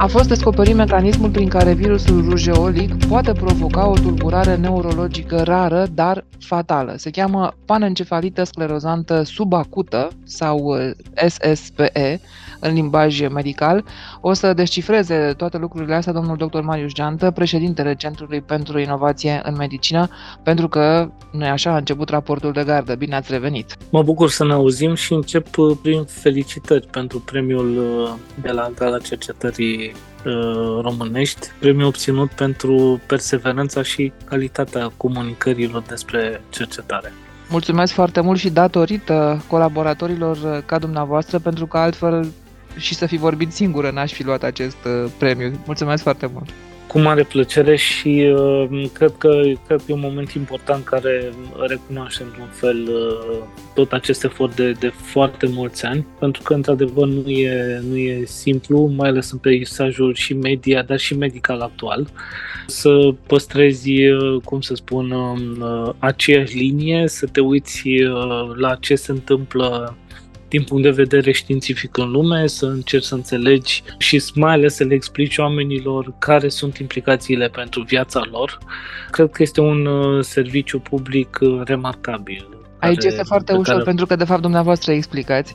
A fost descoperit mecanismul prin care virusul rujeolic poate provoca o tulburare neurologică rară, dar fatală. Se cheamă panencefalită sclerozantă subacută sau uh, SSPE în limbaj medical. O să descifreze toate lucrurile astea domnul dr. Marius Geantă, președintele Centrului pentru Inovație în Medicină, pentru că, nu așa, a început raportul de gardă. Bine ați revenit! Mă bucur să ne auzim și încep uh, prin felicitări pentru premiul uh, de la Gala Cercetării uh, românești, premiu obținut pentru perseverența și calitatea comunicărilor despre cercetare. Mulțumesc foarte mult și datorită colaboratorilor ca dumneavoastră, pentru că altfel și să fi vorbit singură n-aș fi luat acest premiu. Mulțumesc foarte mult! Cu mare plăcere și uh, cred, că, cred că e un moment important care recunoaște într-un fel uh, tot acest efort de, de foarte mulți ani, pentru că într-adevăr nu e, nu e simplu, mai ales în peisajul și media, dar și medical actual, să păstrezi, uh, cum să spun, uh, aceeași linie, să te uiți uh, la ce se întâmplă din punct de vedere științific în lume, să încerci să înțelegi și mai ales să le explici oamenilor care sunt implicațiile pentru viața lor. Cred că este un uh, serviciu public uh, remarcabil. Aici care, este foarte ușor, care... pentru că de fapt dumneavoastră explicați.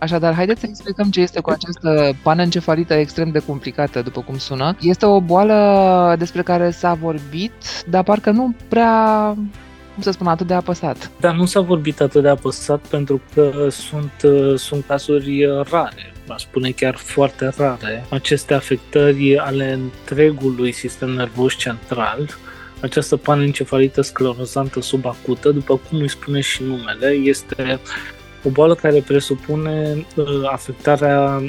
Așadar, haideți să explicăm ce este cu această panencefalită extrem de complicată, după cum sună. Este o boală despre care s-a vorbit, dar parcă nu prea cum să spun, atât de apăsat. Dar nu s-a vorbit atât de apăsat pentru că sunt, uh, sunt cazuri uh, rare aș spune chiar foarte rare, aceste afectări ale întregului sistem nervos central, această panencefalită sclerozantă subacută, după cum îi spune și numele, este o boală care presupune uh, afectarea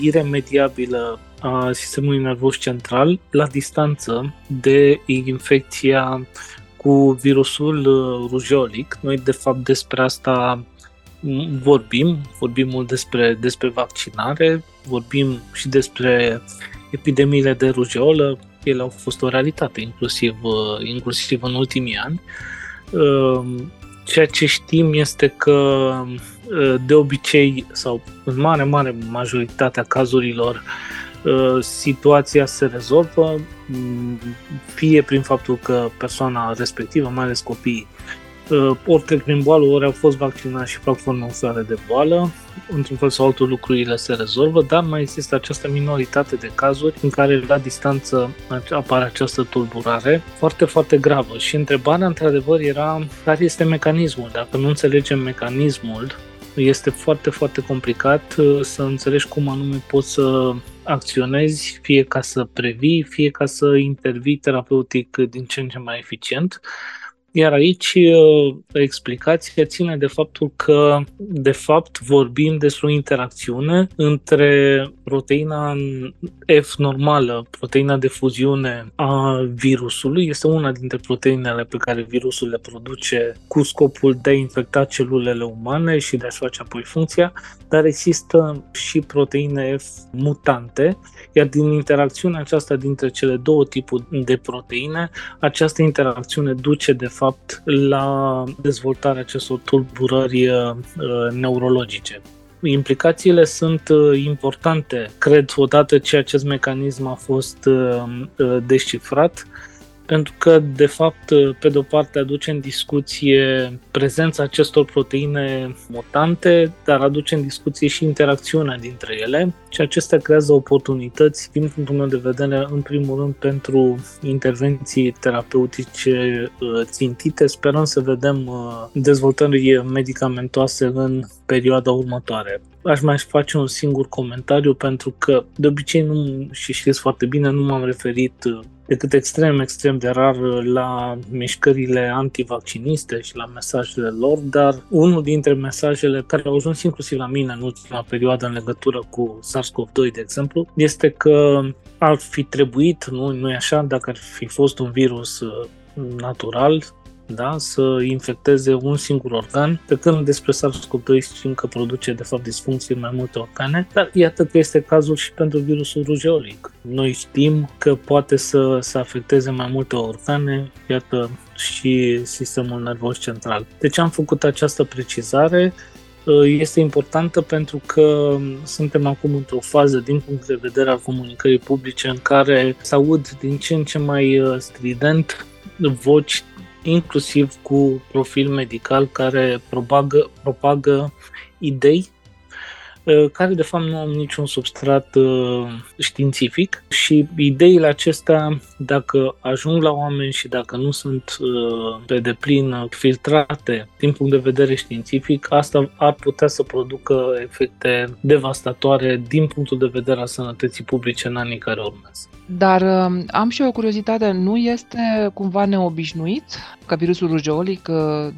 iremediabilă a sistemului nervos central la distanță de infecția cu virusul uh, rujolic. Noi, de fapt, despre asta vorbim, vorbim mult despre, despre vaccinare, vorbim și despre epidemiile de rujeolă, ele au fost o realitate, inclusiv, uh, inclusiv în ultimii ani. Uh, ceea ce știm este că de obicei, sau în mare, mare majoritatea cazurilor, Uh, situația se rezolvă, mm, fie prin faptul că persoana respectivă, mai ales copiii, uh, ori trec prin boală, ori au fost vaccinați și fac formă ușoară de boală, într-un fel sau altul lucrurile se rezolvă, dar mai există această minoritate de cazuri în care la distanță apare această tulburare foarte, foarte gravă. Și întrebarea, într-adevăr, era care este mecanismul. Dacă nu înțelegem mecanismul, este foarte, foarte complicat uh, să înțelegi cum anume poți să acționezi, fie ca să previi, fie ca să intervii terapeutic din ce în ce mai eficient. Iar aici uh, explicația ține de faptul că, de fapt, vorbim despre o interacțiune între proteina F normală, proteina de fuziune a virusului, este una dintre proteinele pe care virusul le produce cu scopul de a infecta celulele umane și de a-și face apoi funcția, dar există și proteine F mutante, iar din interacțiunea aceasta dintre cele două tipuri de proteine, această interacțiune duce de fapt la dezvoltarea acestor tulburări uh, neurologice. Implicațiile sunt uh, importante, cred, odată ce acest mecanism a fost uh, descifrat pentru că, de fapt, pe de-o parte aduce în discuție prezența acestor proteine mutante, dar aduce în discuție și interacțiunea dintre ele și acestea creează oportunități, din punctul meu de vedere, în primul rând pentru intervenții terapeutice uh, țintite. Sperăm să vedem uh, dezvoltări medicamentoase în perioada următoare aș mai face un singur comentariu pentru că de obicei nu, și știți foarte bine, nu m-am referit uh, decât extrem, extrem de rar uh, la mișcările antivacciniste și la mesajele lor, dar unul dintre mesajele care au ajuns inclusiv la mine în ultima perioadă în legătură cu SARS-CoV-2, de exemplu, este că ar fi trebuit, nu, nu e așa, dacă ar fi fost un virus uh, natural, da, să infecteze un singur organ, pe când despre SARS-CoV-2 știm că produce de fapt disfuncții în mai multe organe, dar iată că este cazul și pentru virusul rujeolic. Noi știm că poate să, să afecteze mai multe organe, iată și sistemul nervos central. Deci am făcut această precizare este importantă pentru că suntem acum într-o fază din punct de vedere al comunicării publice în care se aud din ce în ce mai strident voci inclusiv cu profil medical care propagă, propagă idei Uh, care de fapt nu au niciun substrat uh, științific și ideile acestea, dacă ajung la oameni și dacă nu sunt uh, pe deplin filtrate din punct de vedere științific, asta ar putea să producă efecte devastatoare din punctul de vedere al sănătății publice în anii care urmează. Dar am și o curiozitate, nu este cumva neobișnuit ca virusul rujeolic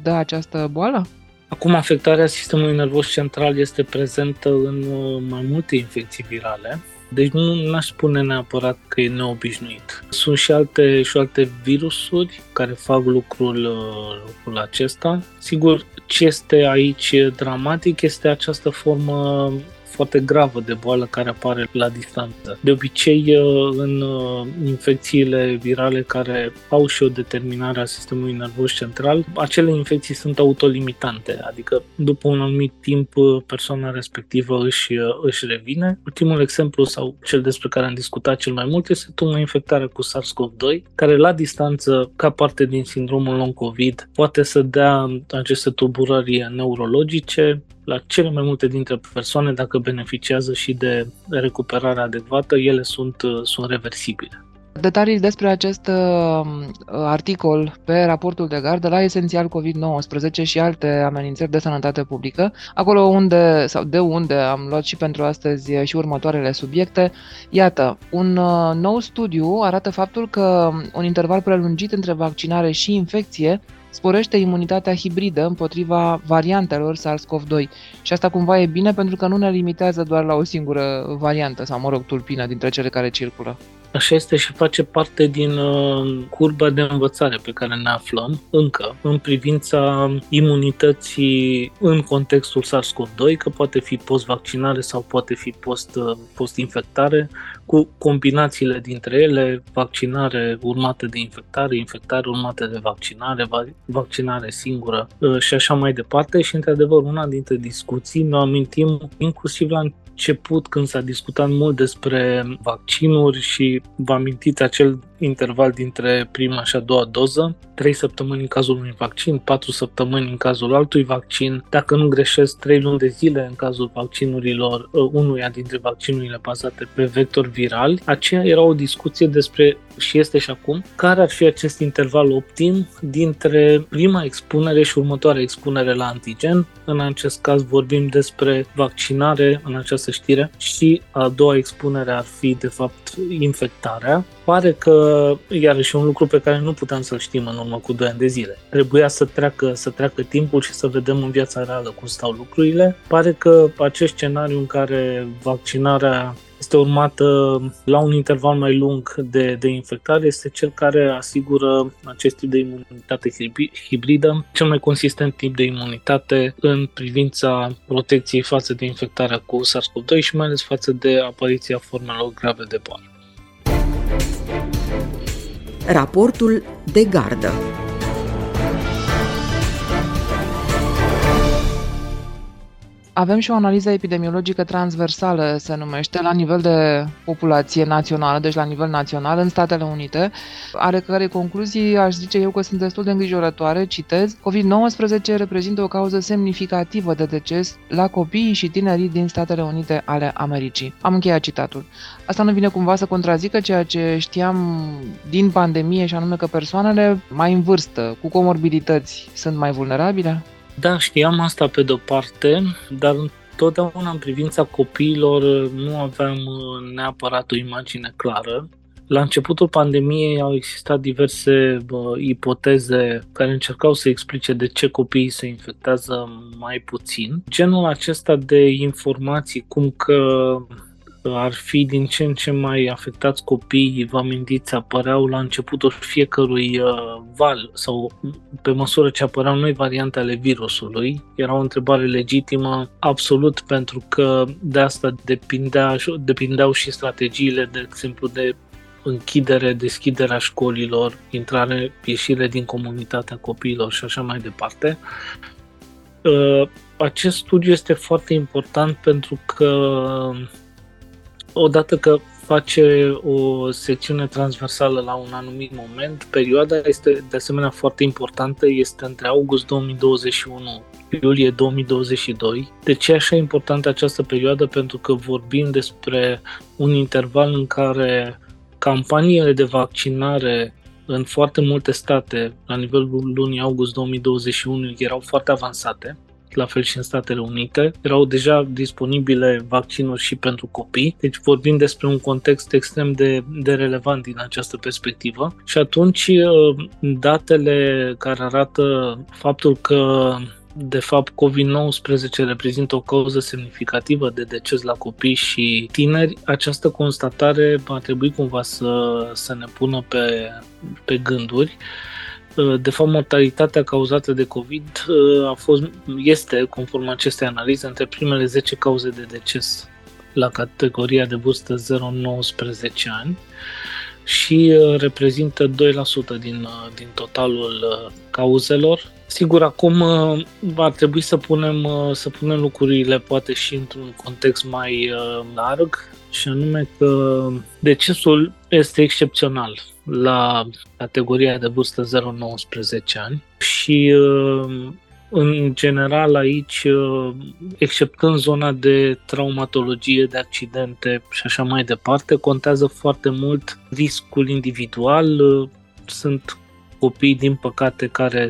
dă această boală? Acum, afectarea sistemului nervos central este prezentă în uh, mai multe infecții virale, deci nu aș spune neapărat că e neobișnuit. Sunt și alte, și alte virusuri care fac lucrul, uh, lucrul acesta. Sigur, ce este aici dramatic este această formă foarte gravă de boală care apare la distanță. De obicei, uh, în uh, infecțiile virale care au și o determinare a sistemului nervos central, acele infecții sunt autolimitante, adică după un anumit timp uh, persoana respectivă își, își revine. Ultimul exemplu sau cel despre care am discutat cel mai mult este tocmai infectarea cu SARS-CoV-2, care la distanță, ca parte din sindromul long-COVID, poate să dea aceste tulburări neurologice, la cele mai multe dintre persoane, dacă beneficiază și de recuperare adecvată, ele sunt, uh, sunt reversibile. Detalii despre acest uh, articol pe raportul de gardă la esențial COVID-19 și alte amenințări de sănătate publică, acolo unde sau de unde am luat și pentru astăzi și următoarele subiecte. Iată, un uh, nou studiu arată faptul că un interval prelungit între vaccinare și infecție sporește imunitatea hibridă împotriva variantelor SARS-CoV-2. Și asta cumva e bine pentru că nu ne limitează doar la o singură variantă sau, mă rog, tulpină dintre cele care circulă. Așa este și face parte din uh, curba de învățare pe care ne aflăm încă în privința imunității în contextul SARS-CoV-2, că poate fi post-vaccinare sau poate fi post, uh, post-infectare, cu combinațiile dintre ele, vaccinare urmată de infectare, infectare urmată de vaccinare, vaccinare singură uh, și așa mai departe. Și, într-adevăr, una dintre discuții, ne amintim inclusiv la început când s-a discutat mult despre vaccinuri și vă amintiți acel interval dintre prima și a doua doză, 3 săptămâni în cazul unui vaccin, 4 săptămâni în cazul altui vaccin, dacă nu greșesc 3 luni de zile în cazul vaccinurilor, uh, unuia dintre vaccinurile bazate pe vector viral. Aceea era o discuție despre, și este și acum, care ar fi acest interval optim dintre prima expunere și următoarea expunere la antigen. În acest caz vorbim despre vaccinare în această știre și a doua expunere ar fi de fapt infectarea. Pare că iarăși un lucru pe care nu puteam să-l știm în urmă cu 2 ani de zile. Trebuia să treacă, să treacă timpul și să vedem în viața reală cum stau lucrurile. Pare că acest scenariu în care vaccinarea este urmată la un interval mai lung de, de infectare, este cel care asigură acest tip de imunitate hibridă, cel mai consistent tip de imunitate în privința protecției față de infectarea cu SARS-CoV-2 și mai ales față de apariția formelor grave de boală. Raportul de gardă Avem și o analiză epidemiologică transversală, se numește, la nivel de populație națională, deci la nivel național, în Statele Unite, ale cărei concluzii aș zice eu că sunt destul de îngrijorătoare. Citez, COVID-19 reprezintă o cauză semnificativă de deces la copiii și tinerii din Statele Unite ale Americii. Am încheiat citatul. Asta nu vine cumva să contrazică ceea ce știam din pandemie și anume că persoanele mai în vârstă, cu comorbidități, sunt mai vulnerabile? Da, știam asta pe de-o parte, dar întotdeauna în privința copiilor nu aveam uh, neapărat o imagine clară. La începutul pandemiei au existat diverse uh, ipoteze care încercau să explice de ce copiii se infectează mai puțin. Genul acesta de informații, cum că ar fi din ce în ce mai afectați copiii, vă amintiți, apăreau la începutul fiecărui uh, val sau pe măsură ce apăreau noi variante ale virusului. Era o întrebare legitimă absolut pentru că de asta depindea, depindeau și strategiile, de exemplu, de închidere, deschiderea școlilor, intrare, ieșire din comunitatea copiilor și așa mai departe. acest studiu este foarte important pentru că odată că face o secțiune transversală la un anumit moment. Perioada este de asemenea foarte importantă, este între august 2021 iulie 2022. De ce e așa importantă această perioadă? Pentru că vorbim despre un interval în care campaniile de vaccinare în foarte multe state, la nivelul lunii august 2021, erau foarte avansate la fel și în Statele Unite. Erau deja disponibile vaccinuri și pentru copii, deci vorbim despre un context extrem de, de relevant din această perspectivă. Și atunci uh, datele care arată faptul că de fapt, COVID-19 reprezintă o cauză semnificativă de deces la copii și tineri. Această constatare va trebui cumva să, să ne pună pe, pe gânduri. De fapt, mortalitatea cauzată de COVID uh, a fost, este, conform acestei analize, între primele 10 cauze de deces la categoria de vârstă 0-19 ani și uh, reprezintă 2% din, uh, din totalul cauzelor. Sigur, acum va trebui să punem, să punem lucrurile poate și într-un context mai larg și anume că decesul este excepțional la categoria de vârstă 0-19 ani și uh, în general aici, uh, exceptând zona de traumatologie, de accidente și așa mai departe, contează foarte mult riscul individual. Uh, sunt copii, din păcate, care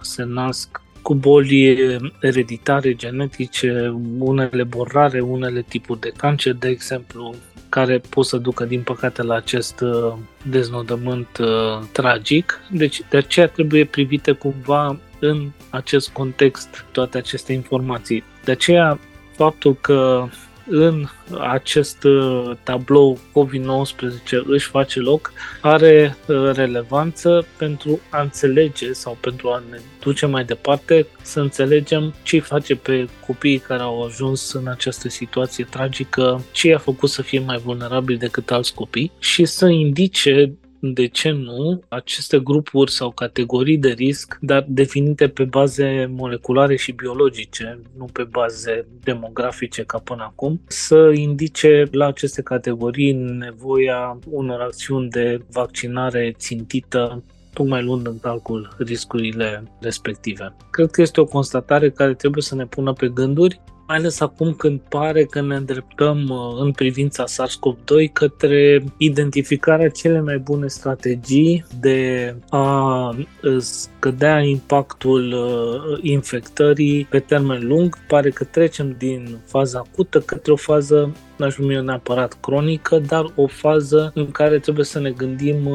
se nasc cu boli ereditare, genetice, unele borrare, unele tipuri de cancer, de exemplu, care pot să ducă, din păcate, la acest uh, deznodământ uh, tragic. Deci, de aceea trebuie privite cumva în acest context toate aceste informații. De aceea, faptul că în acest uh, tablou COVID-19 își face loc are uh, relevanță pentru a înțelege sau pentru a ne duce mai departe să înțelegem ce face pe copiii care au ajuns în această situație tragică, ce i-a făcut să fie mai vulnerabili decât alți copii și să indice de ce nu, aceste grupuri sau categorii de risc, dar definite pe baze moleculare și biologice, nu pe baze demografice ca până acum, să indice la aceste categorii nevoia unor acțiuni de vaccinare țintită tocmai luând în calcul riscurile respective. Cred că este o constatare care trebuie să ne pună pe gânduri mai ales acum când pare că ne îndreptăm uh, în privința SARS-CoV-2 către identificarea cele mai bune strategii de a uh, scădea impactul uh, infectării pe termen lung. Pare că trecem din faza acută către o fază n-aș numi neapărat cronică, dar o fază în care trebuie să ne gândim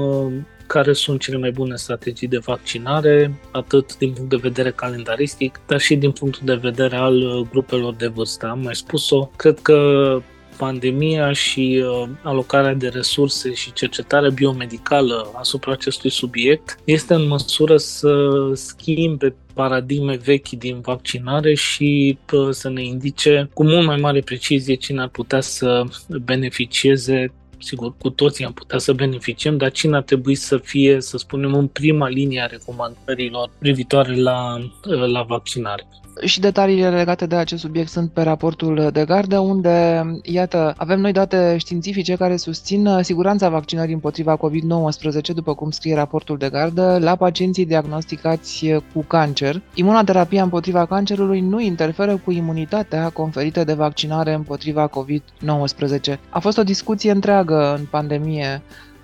care sunt cele mai bune strategii de vaccinare, atât din punct de vedere calendaristic, dar și din punctul de vedere al uh, grupelor de vârstă. Am mai spus-o, cred că pandemia și uh, alocarea de resurse și cercetare biomedicală asupra acestui subiect este în măsură să schimbe paradigme vechi din vaccinare și uh, să ne indice cu mult mai mare precizie cine ar putea să beneficieze sigur, cu toții am putea să beneficiem, dar cine ar trebui să fie, să spunem, în prima linie a recomandărilor privitoare la, la vaccinare și detaliile legate de acest subiect sunt pe raportul de gardă, unde, iată, avem noi date științifice care susțin siguranța vaccinării împotriva COVID-19, după cum scrie raportul de gardă, la pacienții diagnosticați cu cancer. Imunoterapia împotriva cancerului nu interferă cu imunitatea conferită de vaccinare împotriva COVID-19. A fost o discuție întreagă în pandemie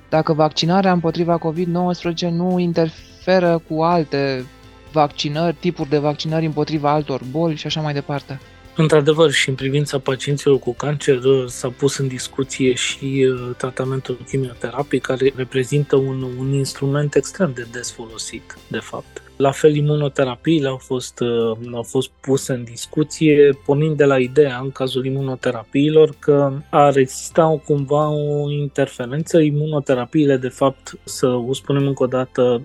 dacă vaccinarea împotriva COVID-19 nu interferă cu alte vaccinări, tipuri de vaccinări împotriva altor boli și așa mai departe. Într-adevăr, și în privința pacienților cu cancer uh, s-a pus în discuție și uh, tratamentul chimioterapii, care reprezintă un, un instrument extrem de des folosit, de fapt. La fel, imunoterapiile au fost, uh, au fost puse în discuție, pornind de la ideea, în cazul imunoterapiilor, că ar exista cumva o interferență. Imunoterapiile, de fapt, să o spunem încă o dată,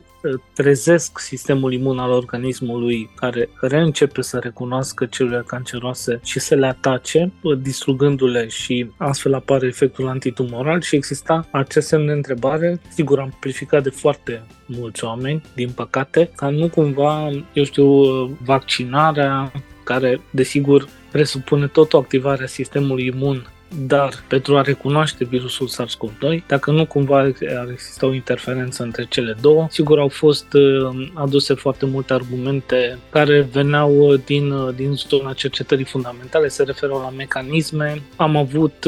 trezesc sistemul imun al organismului care reîncepe să recunoască celule canceroase și să le atace, distrugându-le și astfel apare efectul antitumoral și exista acest semn de întrebare, sigur amplificat de foarte mulți oameni, din păcate, ca nu cumva, eu știu, vaccinarea care, desigur, presupune tot o activare a sistemului imun dar pentru a recunoaște virusul SARS-CoV-2, dacă nu cumva ar exista o interferență între cele două, sigur au fost uh, aduse foarte multe argumente care veneau uh, din, uh, din zona cercetării fundamentale, se referă la mecanisme. Am avut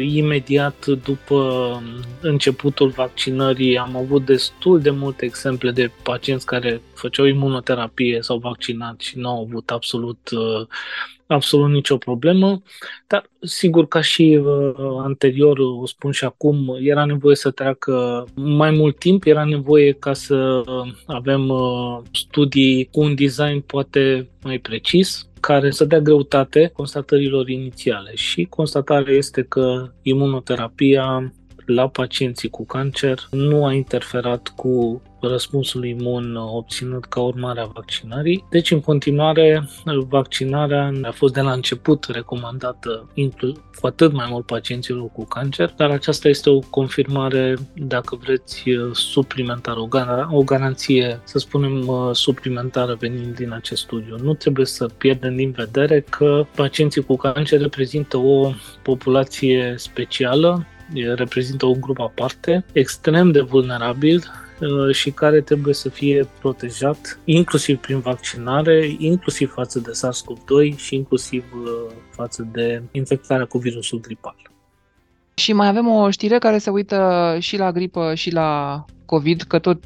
imediat după începutul vaccinării, am avut destul de multe exemple de pacienți care făceau imunoterapie sau vaccinat și nu au avut absolut absolut nicio problemă, dar sigur ca și uh, anterior, o spun și acum, era nevoie să treacă mai mult timp, era nevoie ca să avem uh, studii cu un design poate mai precis, care să dea greutate constatărilor inițiale. Și constatarea este că imunoterapia la pacienții cu cancer nu a interferat cu răspunsul imun obținut ca urmare a vaccinării. Deci, în continuare, vaccinarea a fost de la început recomandată cu atât mai mult pacienților cu cancer, dar aceasta este o confirmare, dacă vreți, suplimentară, o, gar- o garanție, să spunem, suplimentară venind din acest studiu. Nu trebuie să pierdem din vedere că pacienții cu cancer reprezintă o populație specială reprezintă un grup aparte, extrem de vulnerabil uh, și care trebuie să fie protejat inclusiv prin vaccinare, inclusiv față de SARS-CoV-2 și inclusiv uh, față de infectarea cu virusul gripal. Și mai avem o știre care se uită și la gripă și la COVID, că tot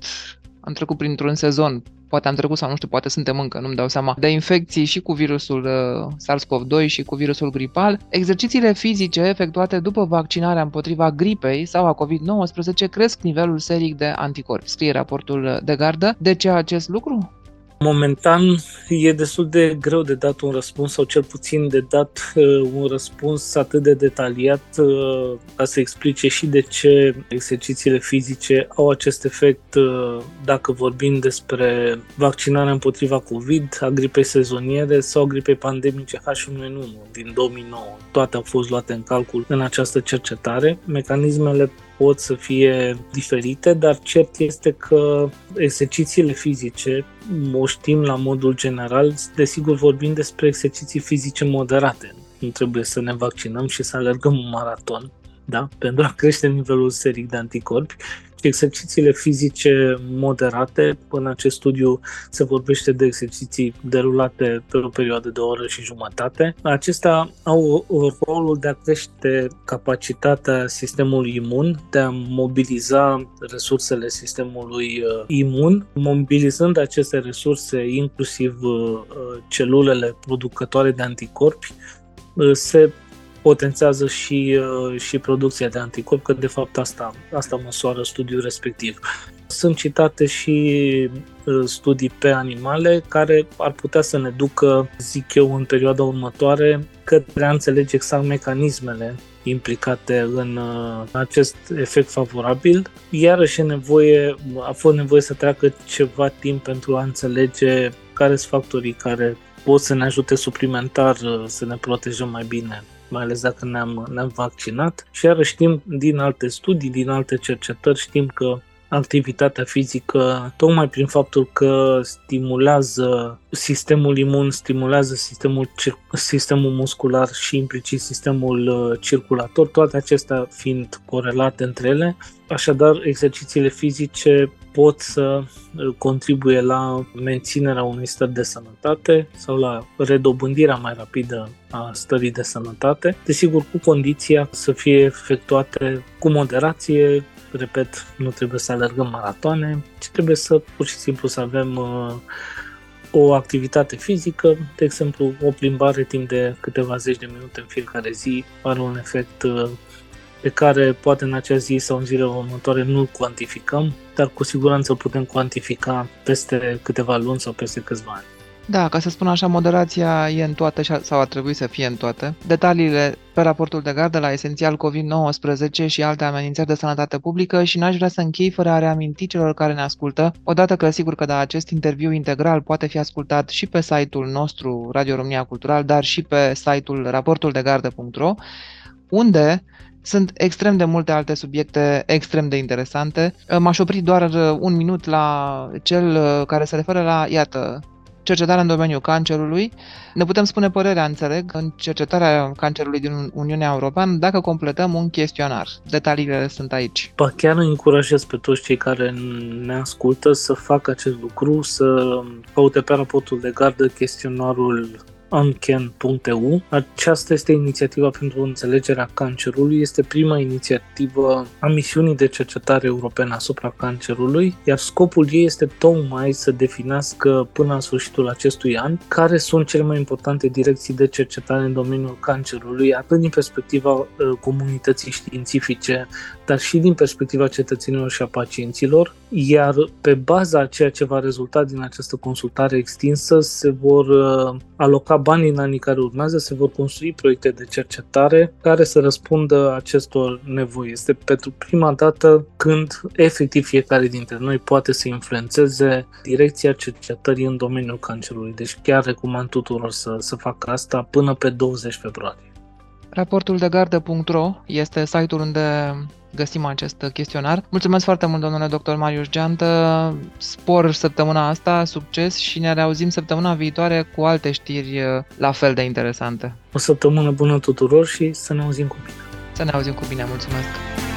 am trecut printr-un sezon poate am trecut sau nu știu, poate suntem încă, nu-mi dau seama, de infecții și cu virusul uh, SARS-CoV-2 și cu virusul gripal, exercițiile fizice efectuate după vaccinarea împotriva gripei sau a COVID-19 cresc nivelul seric de anticorpi, scrie raportul de gardă. De ce acest lucru? Momentan e destul de greu de dat un răspuns sau cel puțin de dat uh, un răspuns atât de detaliat uh, ca să explice și de ce exercițiile fizice au acest efect uh, dacă vorbim despre vaccinarea împotriva COVID, a gripei sezoniere sau a gripei pandemice H1N1 din 2009. Toate au fost luate în calcul în această cercetare. Mecanismele pot să fie diferite, dar cert este că exercițiile fizice, o știm la modul general, desigur vorbim despre exerciții fizice moderate. Nu trebuie să ne vaccinăm și să alergăm un maraton, da? pentru a crește nivelul seric de anticorpi, exercițiile fizice moderate. În acest studiu se vorbește de exerciții derulate pe o perioadă de o oră și jumătate. Acestea au rolul de a crește capacitatea sistemului imun, de a mobiliza resursele sistemului uh, imun, mobilizând aceste resurse, inclusiv uh, celulele producătoare de anticorpi, uh, se potențează și, uh, și producția de anticorpi, că de fapt asta, asta măsoară studiul respectiv. Sunt citate și uh, studii pe animale care ar putea să ne ducă, zic eu, în perioada următoare către a înțelege exact mecanismele implicate în uh, acest efect favorabil. Iarăși e nevoie, a fost nevoie să treacă ceva timp pentru a înțelege care sunt factorii care pot să ne ajute suplimentar să ne protejăm mai bine mai ales dacă ne-am, ne-am vaccinat. Și iar știm din alte studii, din alte cercetări, știm că activitatea fizică, tocmai prin faptul că stimulează sistemul imun, stimulează sistemul, sistemul muscular și implicit sistemul uh, circulator, toate acestea fiind corelate între ele. Așadar, exercițiile fizice pot să uh, contribuie la menținerea unui stări de sănătate sau la redobândirea mai rapidă a stării de sănătate, desigur cu condiția să fie efectuate cu moderație, repet, nu trebuie să alergăm maratoane, ci trebuie să pur și simplu să avem uh, o activitate fizică, de exemplu o plimbare timp de câteva zeci de minute în fiecare zi are un efect uh, pe care poate în acea zi sau în zilele următoare nu-l cuantificăm, dar cu siguranță îl putem cuantifica peste câteva luni sau peste câțiva ani. Da, ca să spun așa, moderația e în toate sau ar trebui să fie în toate. Detaliile pe raportul de gardă la esențial COVID-19 și alte amenințări de sănătate publică și n-aș vrea să închei fără a reaminti celor care ne ascultă, odată că sigur că da, acest interviu integral poate fi ascultat și pe site-ul nostru Radio România Cultural, dar și pe site-ul raportuldegardă.ro, unde sunt extrem de multe alte subiecte extrem de interesante. M-aș opri doar un minut la cel care se referă la, iată, cercetarea în domeniul cancerului. Ne putem spune părerea, înțeleg, în cercetarea cancerului din Uniunea Europeană dacă completăm un chestionar. Detaliile sunt aici. Ba chiar încurajez pe toți cei care ne ascultă să facă acest lucru, să caute pe raportul de gardă chestionarul uncan.eu. Aceasta este inițiativa pentru înțelegerea cancerului. Este prima inițiativă a misiunii de cercetare europene asupra cancerului, iar scopul ei este tocmai să definească până la sfârșitul acestui an care sunt cele mai importante direcții de cercetare în domeniul cancerului, atât din perspectiva uh, comunității științifice, dar și din perspectiva cetățenilor și a pacienților, iar pe baza ceea ce va rezulta din această consultare extinsă se vor uh, aloca bani în anii care urmează, se vor construi proiecte de cercetare care să răspundă acestor nevoi. Este pentru prima dată când efectiv fiecare dintre noi poate să influențeze direcția cercetării în domeniul cancerului. Deci chiar recomand tuturor să, să facă asta până pe 20 februarie. Raportul de gardă.ro este site-ul unde găsim acest chestionar. Mulțumesc foarte mult, domnule dr. Marius Geantă, spor săptămâna asta, succes și ne reauzim săptămâna viitoare cu alte știri uh, la fel de interesante. O săptămână bună tuturor și să ne auzim cu bine. Să ne auzim cu bine, mulțumesc!